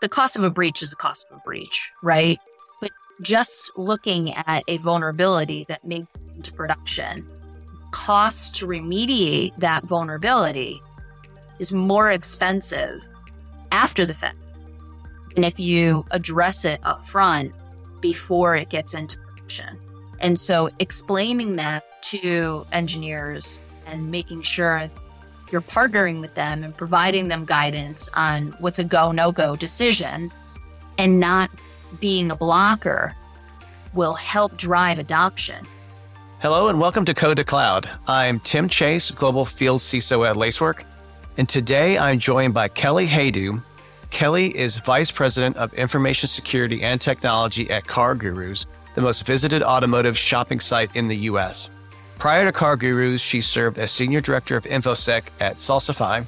the cost of a breach is the cost of a breach, right? But just looking at a vulnerability that makes it into production, cost to remediate that vulnerability is more expensive after the fact than if you address it up front before it gets into production. And so explaining that to engineers and making sure you're partnering with them and providing them guidance on what's a go, no go decision and not being a blocker will help drive adoption. Hello and welcome to Code to Cloud. I'm Tim Chase, Global Field CISO at Lacework. And today I'm joined by Kelly Haydu. Kelly is Vice President of Information Security and Technology at CarGurus, the most visited automotive shopping site in the US. Prior to CarGurus, she served as Senior Director of InfoSec at Salsify.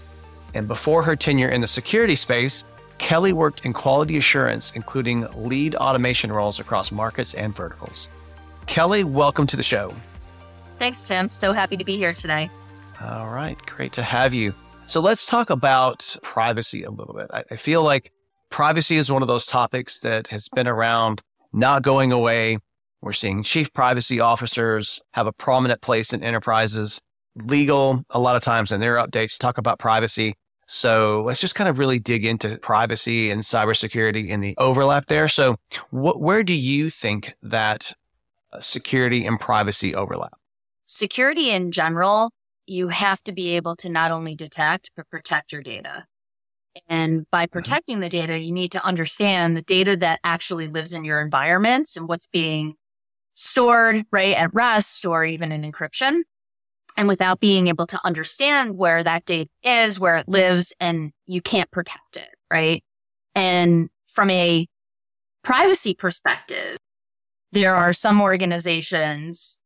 And before her tenure in the security space, Kelly worked in quality assurance, including lead automation roles across markets and verticals. Kelly, welcome to the show. Thanks, Tim. So happy to be here today. All right, great to have you. So let's talk about privacy a little bit. I, I feel like privacy is one of those topics that has been around, not going away. We're seeing chief privacy officers have a prominent place in enterprises. Legal, a lot of times in their updates, talk about privacy. So let's just kind of really dig into privacy and cybersecurity and the overlap there. So, wh- where do you think that uh, security and privacy overlap? Security in general, you have to be able to not only detect, but protect your data. And by mm-hmm. protecting the data, you need to understand the data that actually lives in your environments and what's being stored, right, at rest or even in encryption. And without being able to understand where that data is, where it lives, and you can't protect it, right? And from a privacy perspective, there are some organizations,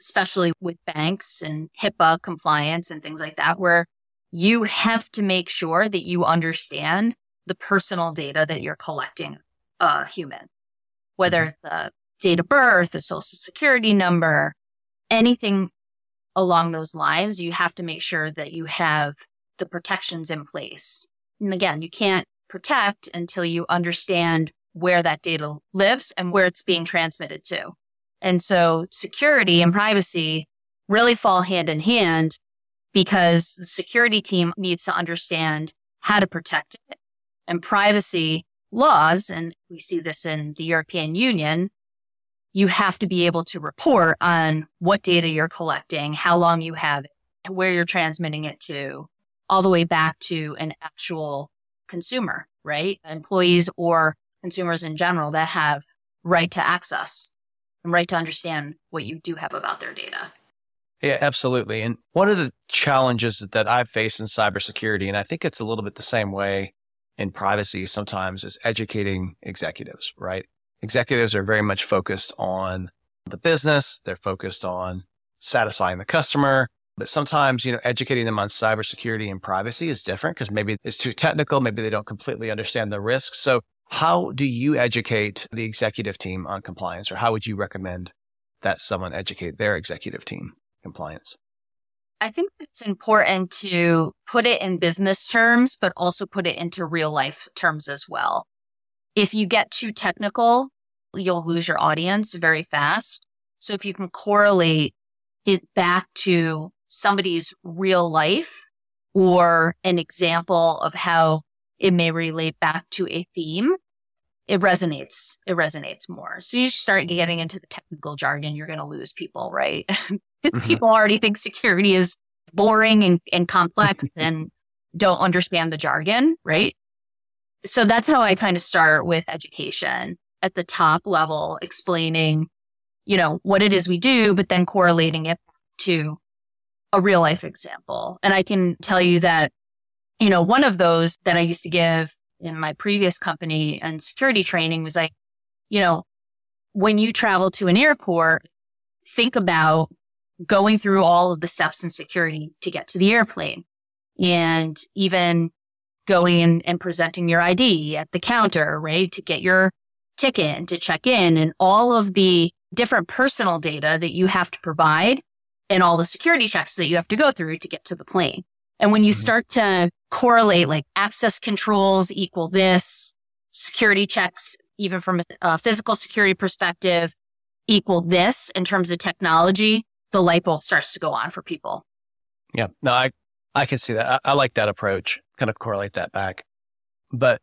especially with banks and HIPAA compliance and things like that, where you have to make sure that you understand the personal data that you're collecting a human, whether mm-hmm. the date of birth, a social security number, anything along those lines, you have to make sure that you have the protections in place. And again, you can't protect until you understand where that data lives and where it's being transmitted to. And so security and privacy really fall hand in hand because the security team needs to understand how to protect it. And privacy laws, and we see this in the European Union, you have to be able to report on what data you're collecting, how long you have it, where you're transmitting it to, all the way back to an actual consumer, right? Employees or consumers in general that have right to access and right to understand what you do have about their data. Yeah, absolutely. And one of the challenges that I've faced in cybersecurity, and I think it's a little bit the same way in privacy sometimes, is educating executives, right? Executives are very much focused on the business. They're focused on satisfying the customer. But sometimes, you know, educating them on cybersecurity and privacy is different because maybe it's too technical. Maybe they don't completely understand the risks. So how do you educate the executive team on compliance or how would you recommend that someone educate their executive team compliance? I think it's important to put it in business terms, but also put it into real life terms as well. If you get too technical, you'll lose your audience very fast. So if you can correlate it back to somebody's real life or an example of how it may relate back to a theme, it resonates. It resonates more. So you start getting into the technical jargon, you're going to lose people, right? because mm-hmm. people already think security is boring and, and complex and don't understand the jargon, right? So that's how I kind of start with education at the top level, explaining, you know, what it is we do, but then correlating it to a real life example. And I can tell you that, you know, one of those that I used to give in my previous company and security training was like, you know, when you travel to an airport, think about going through all of the steps in security to get to the airplane and even going and presenting your ID at the counter, right? To get your ticket, to check in and all of the different personal data that you have to provide and all the security checks that you have to go through to get to the plane. And when you mm-hmm. start to correlate like access controls equal this, security checks, even from a physical security perspective, equal this in terms of technology, the light bulb starts to go on for people. Yeah, no, I, I can see that. I, I like that approach, kind of correlate that back. But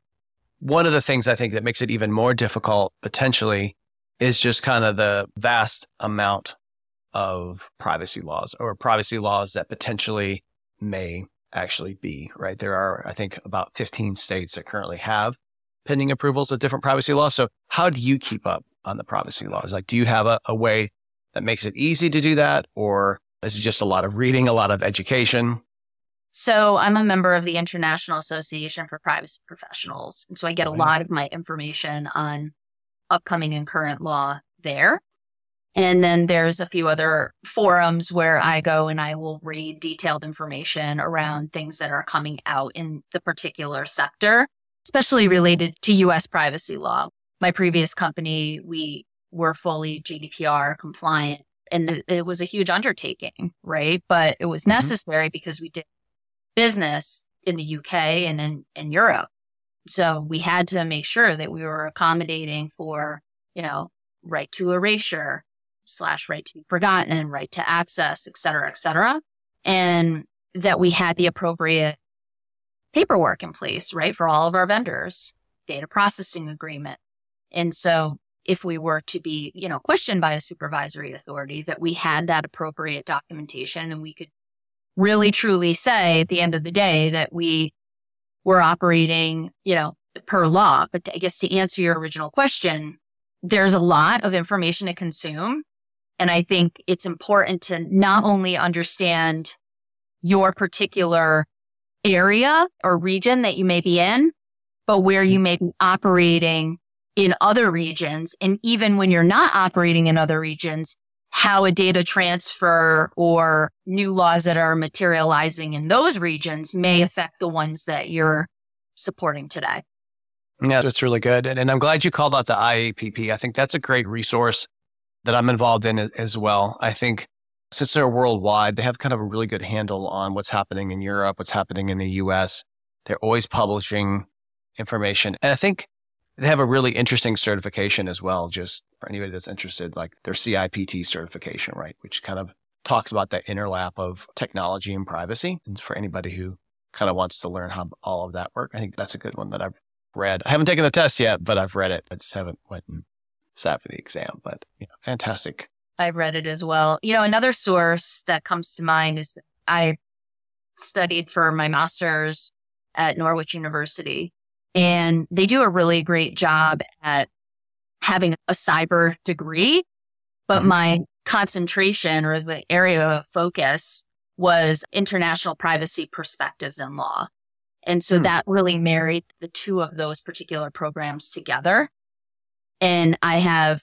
one of the things I think that makes it even more difficult potentially is just kind of the vast amount of privacy laws or privacy laws that potentially may actually be, right? There are, I think, about 15 states that currently have pending approvals of different privacy laws. So how do you keep up on the privacy laws? Like, do you have a, a way that makes it easy to do that? Or is it just a lot of reading, a lot of education? So I'm a member of the International Association for Privacy Professionals. And so I get a lot of my information on upcoming and current law there. And then there's a few other forums where I go and I will read detailed information around things that are coming out in the particular sector, especially related to US privacy law. My previous company, we were fully GDPR compliant and it was a huge undertaking, right? But it was mm-hmm. necessary mm-hmm. because we did business in the UK and in, in Europe. So we had to make sure that we were accommodating for, you know, right to erasure slash right to be forgotten, right to access, et cetera, et cetera. And that we had the appropriate paperwork in place, right? For all of our vendors, data processing agreement. And so if we were to be, you know, questioned by a supervisory authority, that we had that appropriate documentation and we could really truly say at the end of the day that we were operating, you know, per law. But I guess to answer your original question, there's a lot of information to consume. And I think it's important to not only understand your particular area or region that you may be in, but where you may be operating in other regions. And even when you're not operating in other regions, how a data transfer or new laws that are materializing in those regions may mm-hmm. affect the ones that you're supporting today. Yeah, that's really good. And, and I'm glad you called out the IAPP. I think that's a great resource that I'm involved in as well. I think since they're worldwide, they have kind of a really good handle on what's happening in Europe, what's happening in the US. They're always publishing information. And I think they have a really interesting certification as well, just for anybody that's interested, like their CIPT certification, right? Which kind of talks about that interlap of technology and privacy. And for anybody who kind of wants to learn how all of that work, I think that's a good one that I've read. I haven't taken the test yet, but I've read it. I just haven't went and sat for the exam, but you know, fantastic. I've read it as well. You know, another source that comes to mind is I studied for my master's at Norwich University and they do a really great job at having a cyber degree. But mm-hmm. my concentration or the area of focus was international privacy perspectives in law. And so mm. that really married the two of those particular programs together. And I have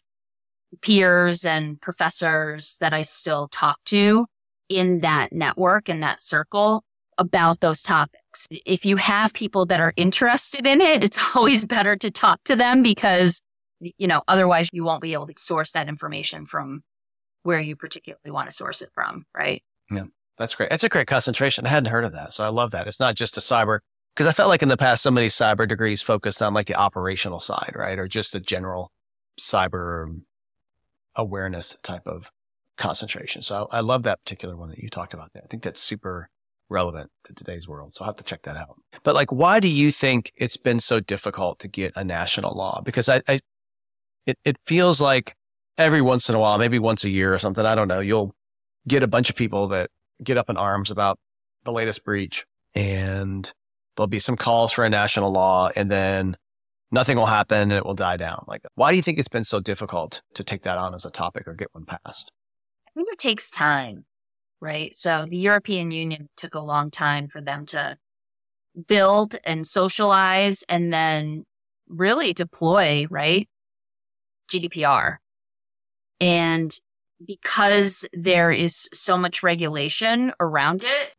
peers and professors that I still talk to in that network and that circle about those topics. If you have people that are interested in it, it's always better to talk to them because, you know, otherwise you won't be able to source that information from where you particularly want to source it from. Right. Yeah. That's great. That's a great concentration. I hadn't heard of that. So I love that. It's not just a cyber, because I felt like in the past, some of these cyber degrees focused on like the operational side, right? Or just the general cyber awareness type of concentration. So I, I love that particular one that you talked about there. I think that's super relevant to today's world. So I'll have to check that out. But like, why do you think it's been so difficult to get a national law? Because I, I it, it feels like every once in a while, maybe once a year or something, I don't know, you'll get a bunch of people that get up in arms about the latest breach and there'll be some calls for a national law and then nothing will happen and it will die down. Like, why do you think it's been so difficult to take that on as a topic or get one passed? I think it takes time right? So the European Union took a long time for them to build and socialize and then really deploy, right? GDPR. And because there is so much regulation around it,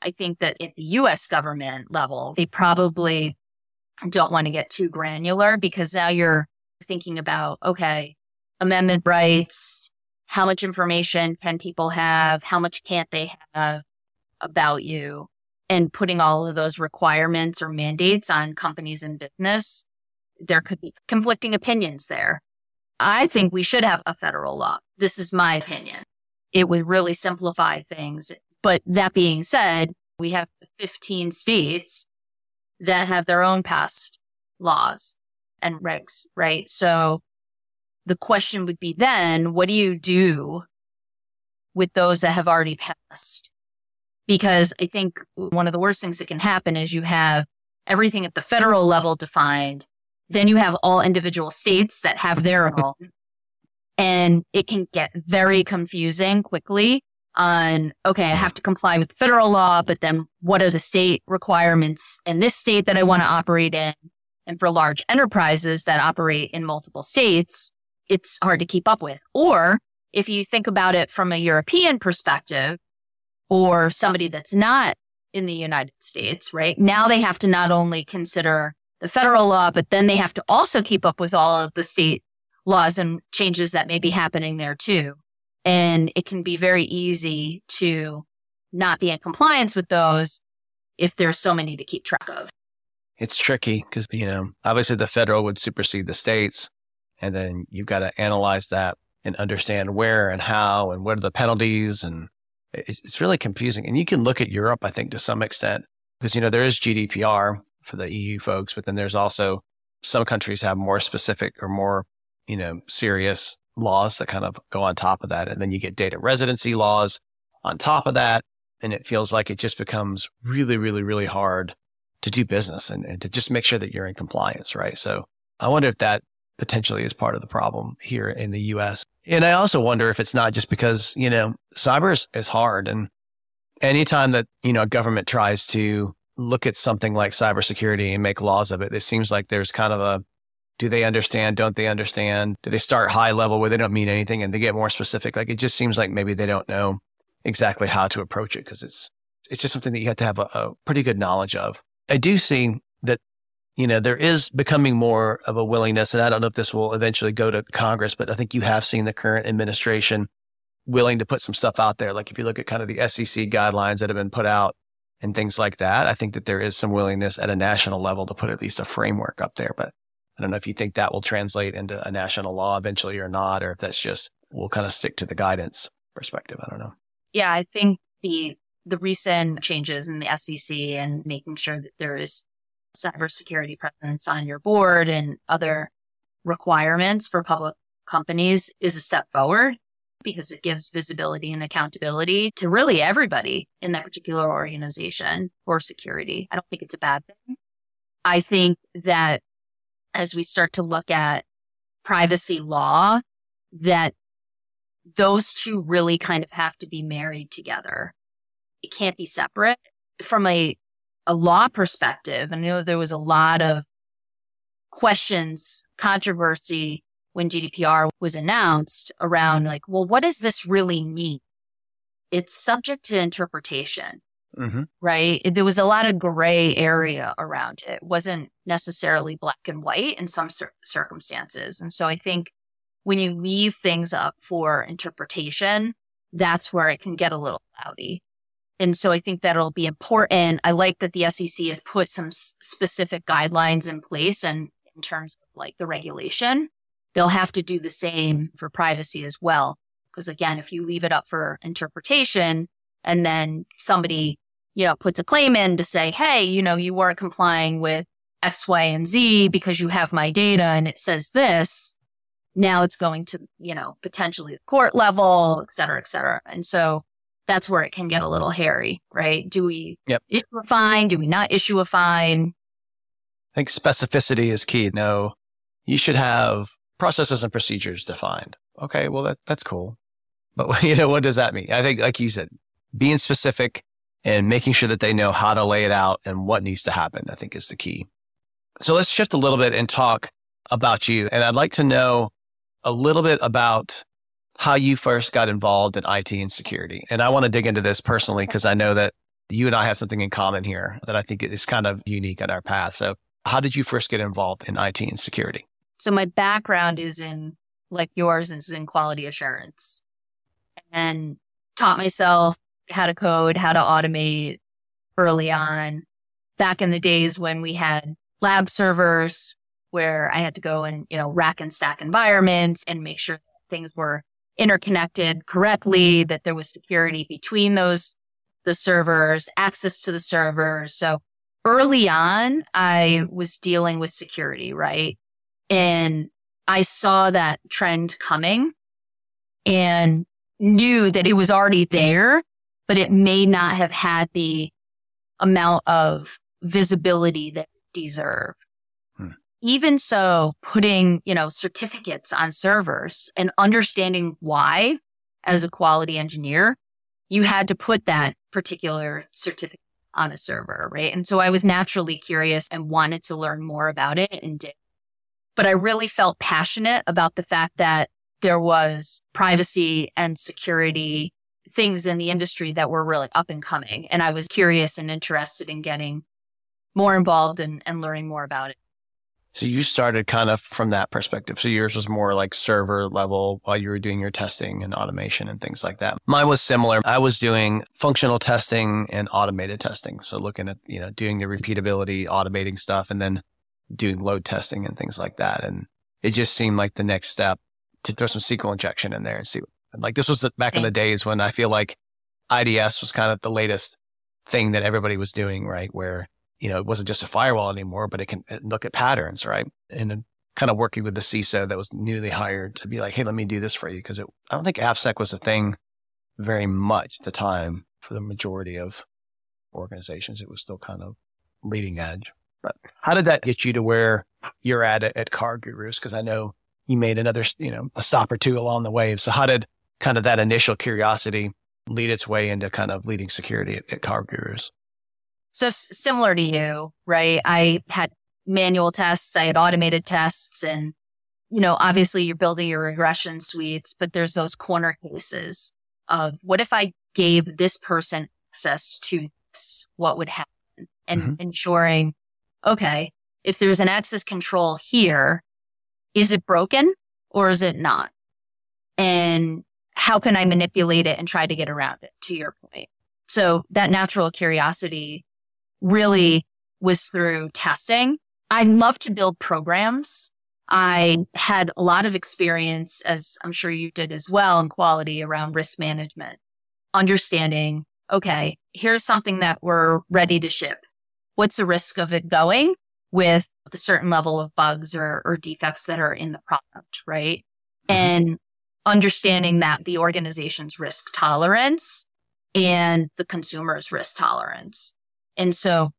I think that at the US government level, they probably don't want to get too granular because now you're thinking about, okay, amendment rights, how much information can people have? How much can't they have about you? And putting all of those requirements or mandates on companies and business there could be conflicting opinions there. I think we should have a federal law. This is my opinion. It would really simplify things. But that being said, we have 15 states that have their own past laws and regs, right? So the question would be then, what do you do with those that have already passed? Because I think one of the worst things that can happen is you have everything at the federal level defined. Then you have all individual states that have their own. and it can get very confusing quickly on, okay, I have to comply with federal law, but then what are the state requirements in this state that I want to operate in? And for large enterprises that operate in multiple states, it's hard to keep up with. Or if you think about it from a European perspective or somebody that's not in the United States, right? Now they have to not only consider the federal law, but then they have to also keep up with all of the state laws and changes that may be happening there too. And it can be very easy to not be in compliance with those if there's so many to keep track of. It's tricky because, you know, obviously the federal would supersede the states. And then you've got to analyze that and understand where and how and what are the penalties. And it's really confusing. And you can look at Europe, I think, to some extent, because, you know, there is GDPR for the EU folks, but then there's also some countries have more specific or more, you know, serious laws that kind of go on top of that. And then you get data residency laws on top of that. And it feels like it just becomes really, really, really hard to do business and, and to just make sure that you're in compliance. Right. So I wonder if that potentially is part of the problem here in the US. And I also wonder if it's not just because, you know, cyber is, is hard. And anytime that, you know, a government tries to look at something like cybersecurity and make laws of it, it seems like there's kind of a do they understand? Don't they understand? Do they start high level where they don't mean anything and they get more specific? Like it just seems like maybe they don't know exactly how to approach it because it's it's just something that you have to have a, a pretty good knowledge of. I do see that you know there is becoming more of a willingness, and I don't know if this will eventually go to Congress, but I think you have seen the current administration willing to put some stuff out there. Like if you look at kind of the SEC guidelines that have been put out and things like that, I think that there is some willingness at a national level to put at least a framework up there. But I don't know if you think that will translate into a national law eventually or not, or if that's just we'll kind of stick to the guidance perspective. I don't know. Yeah, I think the the recent changes in the SEC and making sure that there is cybersecurity presence on your board and other requirements for public companies is a step forward because it gives visibility and accountability to really everybody in that particular organization for security. I don't think it's a bad thing. I think that as we start to look at privacy law that those two really kind of have to be married together. It can't be separate. From a, a law perspective, I know there was a lot of questions, controversy when GDPR was announced around like, well, what does this really mean? It's subject to interpretation. Mm-hmm. Right. There was a lot of gray area around it. it. wasn't necessarily black and white in some cir- circumstances. And so I think when you leave things up for interpretation, that's where it can get a little cloudy. And so I think that'll be important. I like that the SEC has put some specific guidelines in place and in terms of like the regulation, they'll have to do the same for privacy as well. Because again, if you leave it up for interpretation and then somebody you know, puts a claim in to say, Hey, you know, you weren't complying with X, Y, and Z because you have my data and it says this. Now it's going to, you know, potentially the court level, et cetera, et cetera. And so that's where it can get a little hairy, right? Do we yep. issue a fine? Do we not issue a fine? I think specificity is key. No, you should have processes and procedures defined. Okay. Well, that, that's cool. But you know, what does that mean? I think, like you said, being specific and making sure that they know how to lay it out and what needs to happen, I think is the key. So let's shift a little bit and talk about you. And I'd like to know a little bit about how you first got involved in IT and security. And I want to dig into this personally because I know that you and I have something in common here that I think is kind of unique in our path. So how did you first get involved in IT and security? So my background is in like yours is in quality assurance and taught myself how to code, how to automate early on. Back in the days when we had lab servers, where I had to go and, you know, rack and stack environments and make sure things were interconnected correctly, that there was security between those, the servers, access to the servers. So early on, I was dealing with security, right? And I saw that trend coming and knew that it was already there, but it may not have had the amount of visibility that it deserved. Even so, putting, you know, certificates on servers and understanding why as a quality engineer, you had to put that particular certificate on a server, right? And so I was naturally curious and wanted to learn more about it and did. But I really felt passionate about the fact that there was privacy and security things in the industry that were really up and coming. And I was curious and interested in getting more involved and, and learning more about it. So you started kind of from that perspective. So yours was more like server level while you were doing your testing and automation and things like that. Mine was similar. I was doing functional testing and automated testing. So looking at, you know, doing the repeatability, automating stuff and then doing load testing and things like that. And it just seemed like the next step to throw some SQL injection in there and see. Like this was the, back in the days when I feel like IDS was kind of the latest thing that everybody was doing, right? Where, you know, it wasn't just a firewall anymore, but it can look at patterns, right? And kind of working with the CISO that was newly hired to be like, Hey, let me do this for you. Cause it, I don't think AppSec was a thing very much at the time for the majority of organizations. It was still kind of leading edge. But how did that get you to where you're at at, at CarGurus? Cause I know you made another, you know, a stop or two along the way. So how did kind of that initial curiosity lead its way into kind of leading security at, at CarGurus? So similar to you, right? I had manual tests, I had automated tests and, you know, obviously you're building your regression suites, but there's those corner cases of what if I gave this person access to this, what would happen and mm-hmm. ensuring, okay, if there's an access control here, is it broken or is it not? And how can I manipulate it and try to get around it to your point? So that natural curiosity really was through testing. I love to build programs. I had a lot of experience, as I'm sure you did as well, in quality around risk management, understanding, okay, here's something that we're ready to ship. What's the risk of it going? with a certain level of bugs or, or defects that are in the product, right? Mm-hmm. And understanding that the organization's risk tolerance and the consumer's risk tolerance. And so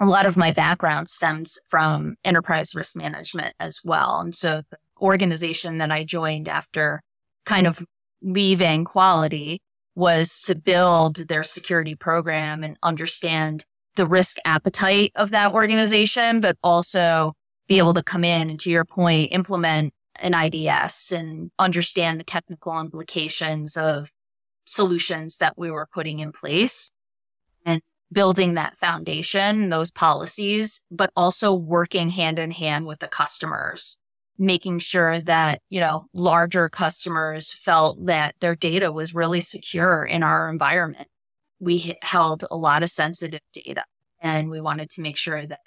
a lot of my background stems from enterprise risk management as well. And so the organization that I joined after kind of leaving quality was to build their security program and understand the risk appetite of that organization, but also be able to come in and to your point, implement an IDS and understand the technical implications of solutions that we were putting in place and building that foundation, those policies, but also working hand in hand with the customers, making sure that, you know, larger customers felt that their data was really secure in our environment we held a lot of sensitive data and we wanted to make sure that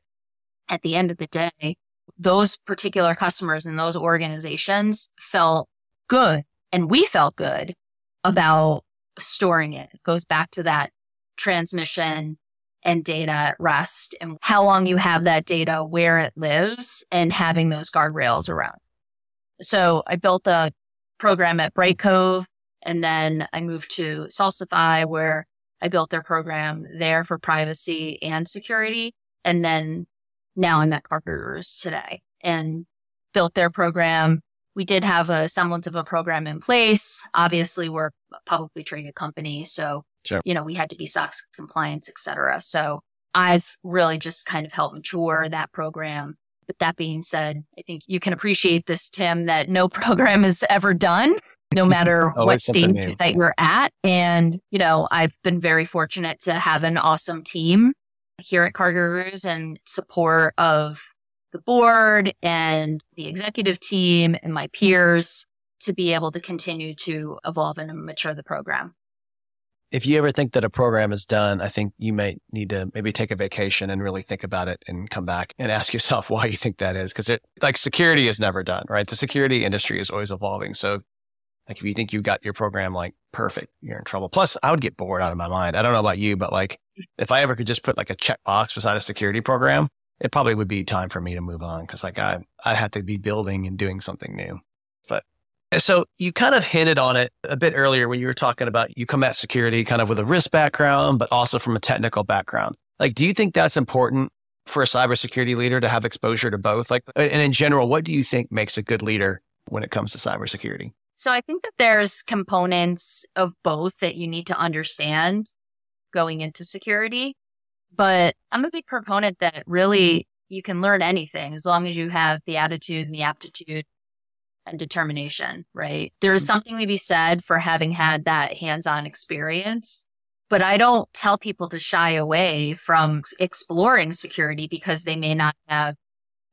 at the end of the day, those particular customers and those organizations felt good and we felt good about storing it. It goes back to that transmission and data at rest and how long you have that data, where it lives and having those guardrails around. So I built a program at Brightcove and then I moved to Salsify where I built their program there for privacy and security. And then now I'm at CarGurus today and built their program. We did have a semblance of a program in place. Obviously, we're a publicly traded company. So, sure. you know, we had to be SOX compliance, et cetera. So I've really just kind of helped mature that program. But that being said, I think you can appreciate this, Tim, that no program is ever done no matter what stage that you're at. And, you know, I've been very fortunate to have an awesome team here at CarGurus and support of the board and the executive team and my peers to be able to continue to evolve and mature the program. If you ever think that a program is done, I think you may need to maybe take a vacation and really think about it and come back and ask yourself why you think that is. Cause it like security is never done, right? The security industry is always evolving. So like if you think you got your program like perfect, you're in trouble. Plus I would get bored out of my mind. I don't know about you, but like if I ever could just put like a checkbox beside a security program, it probably would be time for me to move on. Cause like I, I'd have to be building and doing something new. So you kind of hinted on it a bit earlier when you were talking about you come at security kind of with a risk background, but also from a technical background. Like, do you think that's important for a cybersecurity leader to have exposure to both? Like, and in general, what do you think makes a good leader when it comes to cybersecurity? So I think that there's components of both that you need to understand going into security. But I'm a big proponent that really you can learn anything as long as you have the attitude and the aptitude and determination, right? There is mm-hmm. something to be said for having had that hands on experience. But I don't tell people to shy away from exploring security because they may not have,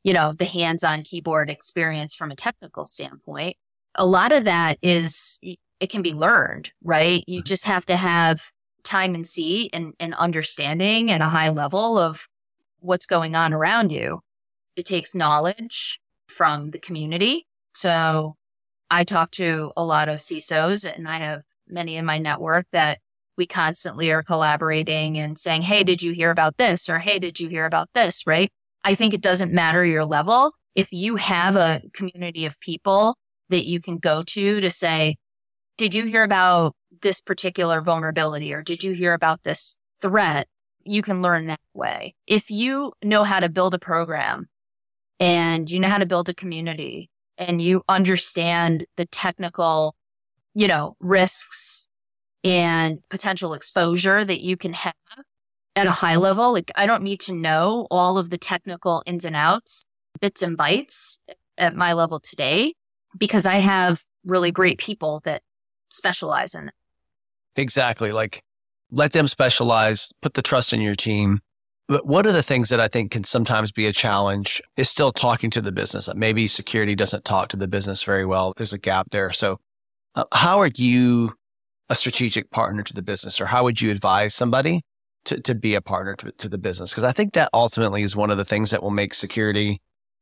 you know, the hands on keyboard experience from a technical standpoint. A lot of that is, it can be learned, right? You mm-hmm. just have to have time and seat and, and understanding and a high level of what's going on around you. It takes knowledge from the community so I talk to a lot of CISOs and I have many in my network that we constantly are collaborating and saying, Hey, did you hear about this? Or Hey, did you hear about this? Right. I think it doesn't matter your level. If you have a community of people that you can go to to say, did you hear about this particular vulnerability or did you hear about this threat? You can learn that way. If you know how to build a program and you know how to build a community and you understand the technical, you know, risks and potential exposure that you can have at a high level. Like I don't need to know all of the technical ins and outs, bits and bytes at my level today because I have really great people that specialize in it. Exactly. Like let them specialize, put the trust in your team but one of the things that I think can sometimes be a challenge is still talking to the business. Maybe security doesn't talk to the business very well. There's a gap there. So, uh, how are you a strategic partner to the business, or how would you advise somebody to, to be a partner to, to the business? Because I think that ultimately is one of the things that will make security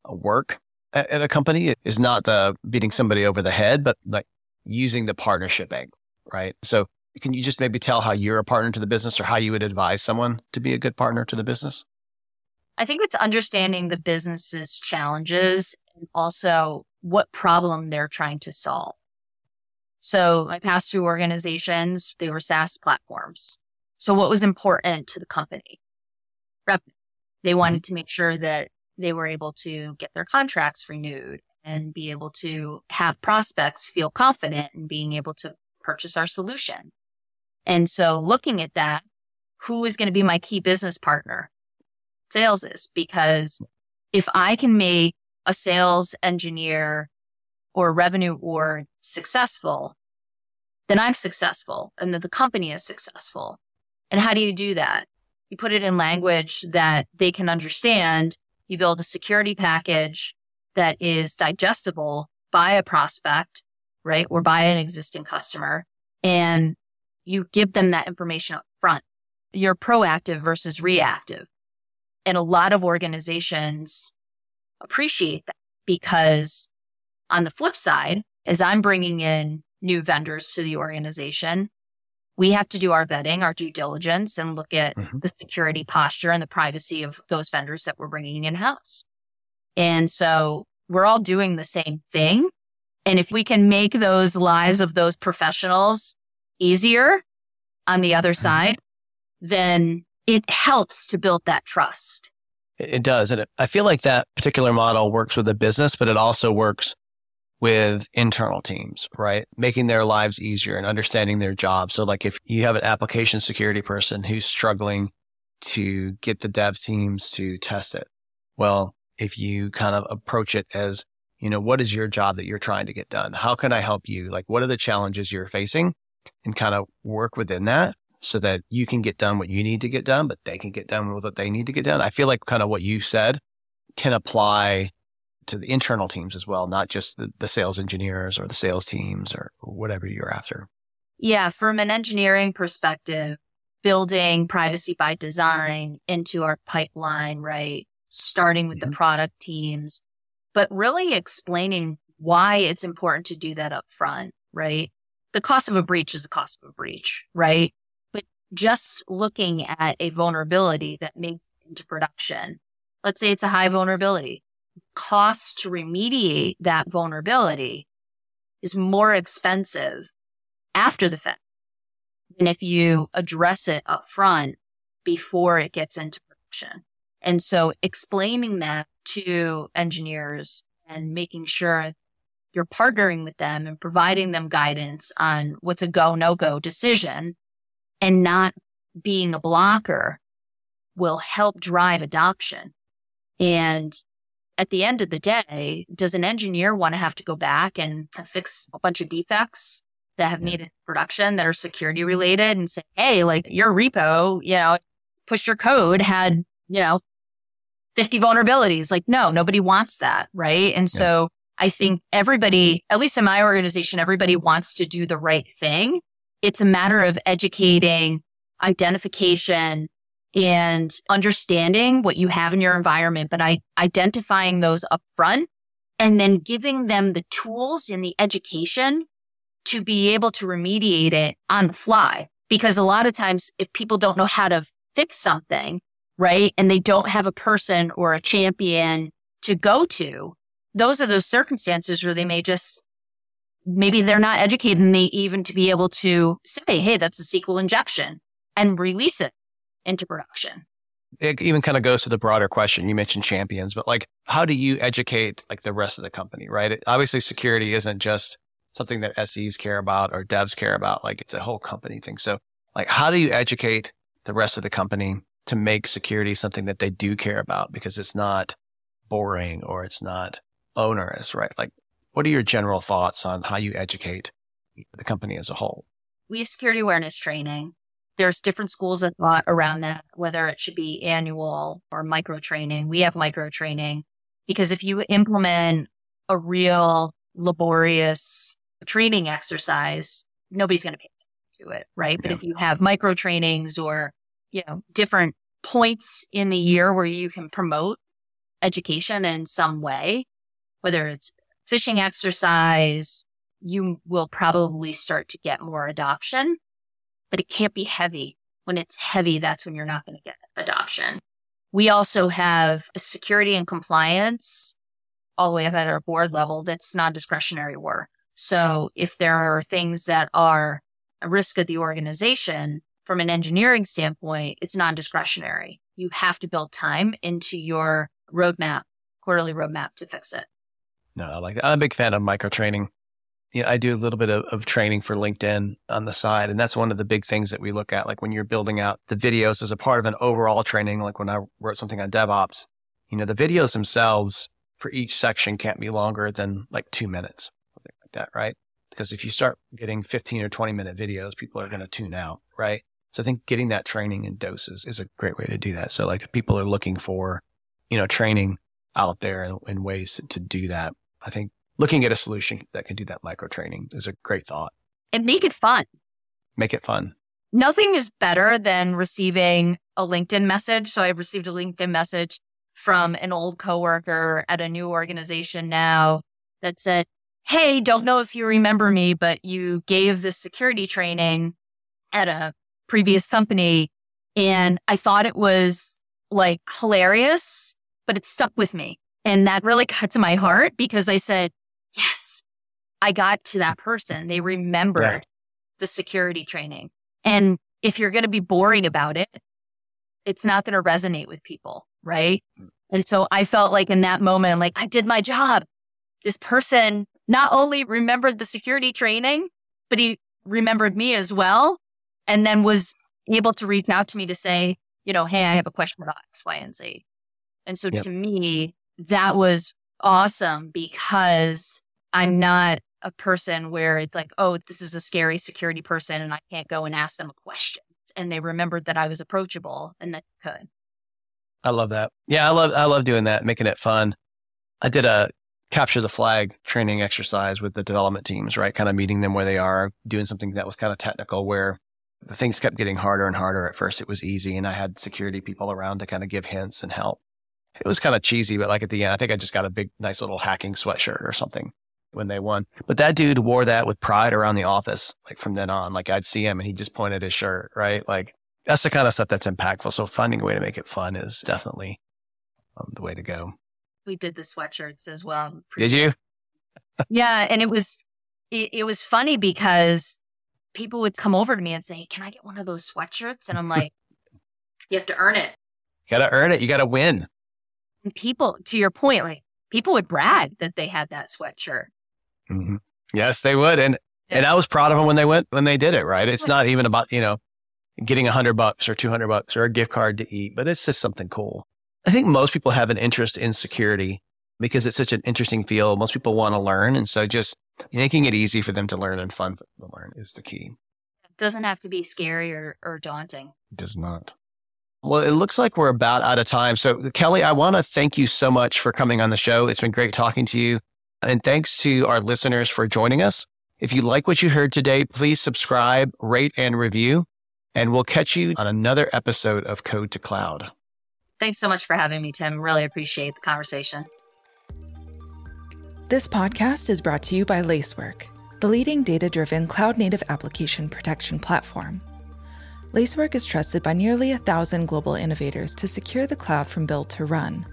work at, at a company is not the beating somebody over the head, but like using the partnership angle, right? So, can you just maybe tell how you're a partner to the business or how you would advise someone to be a good partner to the business? I think it's understanding the business's challenges and also what problem they're trying to solve. So my past two organizations, they were SaaS platforms. So what was important to the company? Revenue. They mm-hmm. wanted to make sure that they were able to get their contracts renewed and be able to have prospects feel confident in being able to purchase our solution. And so looking at that, who is going to be my key business partner? Sales is because if I can make a sales engineer or revenue org successful, then I'm successful and that the company is successful. And how do you do that? You put it in language that they can understand. You build a security package that is digestible by a prospect, right? Or by an existing customer. And you give them that information up front. You're proactive versus reactive. And a lot of organizations appreciate that because on the flip side, as I'm bringing in new vendors to the organization, we have to do our vetting, our due diligence and look at mm-hmm. the security posture and the privacy of those vendors that we're bringing in house. And so we're all doing the same thing. And if we can make those lives of those professionals easier on the other mm-hmm. side, then it helps to build that trust. It does. And I feel like that particular model works with the business, but it also works with internal teams, right? Making their lives easier and understanding their job. So like if you have an application security person who's struggling to get the dev teams to test it, well, if you kind of approach it as, you know, what is your job that you're trying to get done? How can I help you? Like, what are the challenges you're facing? And kind of work within that so that you can get done what you need to get done, but they can get done with what they need to get done. I feel like kind of what you said can apply to the internal teams as well, not just the, the sales engineers or the sales teams or whatever you're after. Yeah. From an engineering perspective, building privacy by design into our pipeline, right? Starting with mm-hmm. the product teams, but really explaining why it's important to do that up front, right? The cost of a breach is the cost of a breach, right? But just looking at a vulnerability that makes it into production, let's say it's a high vulnerability, cost to remediate that vulnerability is more expensive after the fact than if you address it up front before it gets into production. And so explaining that to engineers and making sure you're partnering with them and providing them guidance on what's a go, no go decision and not being a blocker will help drive adoption. And at the end of the day, does an engineer want to have to go back and fix a bunch of defects that have made it production that are security related and say, Hey, like your repo, you know, push your code had, you know, 50 vulnerabilities. Like, no, nobody wants that. Right. And yeah. so I think everybody, at least in my organization, everybody wants to do the right thing. It's a matter of educating, identification, and understanding what you have in your environment, but I identifying those up front and then giving them the tools and the education to be able to remediate it on the fly. Because a lot of times if people don't know how to fix something, right? And they don't have a person or a champion to go to, those are those circumstances where they may just, maybe they're not educated and they even to be able to say, Hey, that's a SQL injection and release it into production. It even kind of goes to the broader question. You mentioned champions, but like, how do you educate like the rest of the company, right? It, obviously security isn't just something that SEs care about or devs care about. Like it's a whole company thing. So like, how do you educate the rest of the company to make security something that they do care about because it's not boring or it's not onerous, right? Like, what are your general thoughts on how you educate the company as a whole? We have security awareness training. There's different schools of thought around that, whether it should be annual or micro training. We have micro training because if you implement a real laborious training exercise, nobody's going to pay attention to it, right? But if you have micro trainings or, you know, different points in the year where you can promote education in some way, whether it's phishing exercise, you will probably start to get more adoption, but it can't be heavy. When it's heavy, that's when you're not going to get adoption. We also have security and compliance all the way up at our board level that's non-discretionary work. So if there are things that are a risk of the organization from an engineering standpoint, it's non-discretionary. You have to build time into your roadmap, quarterly roadmap to fix it. No, I like that. I'm a big fan of micro training. Yeah, I do a little bit of, of training for LinkedIn on the side. And that's one of the big things that we look at. Like when you're building out the videos as a part of an overall training, like when I wrote something on DevOps, you know, the videos themselves for each section can't be longer than like two minutes, something like that, right? Because if you start getting 15 or 20 minute videos, people are going to tune out, right? So I think getting that training in doses is a great way to do that. So like people are looking for, you know, training out there and, and ways to do that, I think looking at a solution that can do that micro training is a great thought. And make it fun. Make it fun. Nothing is better than receiving a LinkedIn message. So I received a LinkedIn message from an old coworker at a new organization now that said, Hey, don't know if you remember me, but you gave this security training at a previous company. And I thought it was like hilarious, but it stuck with me. And that really cut to my heart because I said, yes, I got to that person. They remembered yeah. the security training. And if you're going to be boring about it, it's not going to resonate with people. Right. Mm. And so I felt like in that moment, like I did my job. This person not only remembered the security training, but he remembered me as well. And then was able to reach out to me to say, you know, Hey, I have a question about X, Y, and Z. And so yep. to me, that was awesome because I'm not a person where it's like, oh, this is a scary security person and I can't go and ask them a question. And they remembered that I was approachable and that could. I love that. Yeah, I love I love doing that, making it fun. I did a capture the flag training exercise with the development teams, right? Kind of meeting them where they are, doing something that was kind of technical where the things kept getting harder and harder. At first, it was easy, and I had security people around to kind of give hints and help. It was kind of cheesy, but like at the end, I think I just got a big, nice little hacking sweatshirt or something when they won. But that dude wore that with pride around the office, like from then on. Like I'd see him and he just pointed his shirt, right? Like that's the kind of stuff that's impactful. So finding a way to make it fun is definitely um, the way to go. We did the sweatshirts as well. Did you? yeah, and it was it, it was funny because people would come over to me and say, "Can I get one of those sweatshirts?" And I'm like, "You have to earn it. You got to earn it. You got to win." And people, to your point, like people would brag that they had that sweatshirt. Mm-hmm. Yes, they would, and yeah. and I was proud of them when they went when they did it. Right? It's not even about you know getting a hundred bucks or two hundred bucks or a gift card to eat, but it's just something cool. I think most people have an interest in security because it's such an interesting field. Most people want to learn, and so just making it easy for them to learn and fun to learn is the key. It doesn't have to be scary or, or daunting. It does not. Well, it looks like we're about out of time. So, Kelly, I want to thank you so much for coming on the show. It's been great talking to you. And thanks to our listeners for joining us. If you like what you heard today, please subscribe, rate, and review. And we'll catch you on another episode of Code to Cloud. Thanks so much for having me, Tim. Really appreciate the conversation. This podcast is brought to you by Lacework, the leading data driven cloud native application protection platform. Lacework is trusted by nearly a thousand global innovators to secure the cloud from build to run.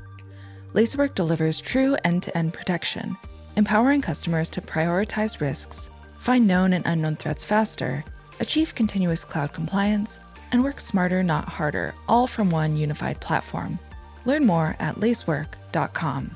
Lacework delivers true end to end protection, empowering customers to prioritize risks, find known and unknown threats faster, achieve continuous cloud compliance, and work smarter, not harder, all from one unified platform. Learn more at lacework.com.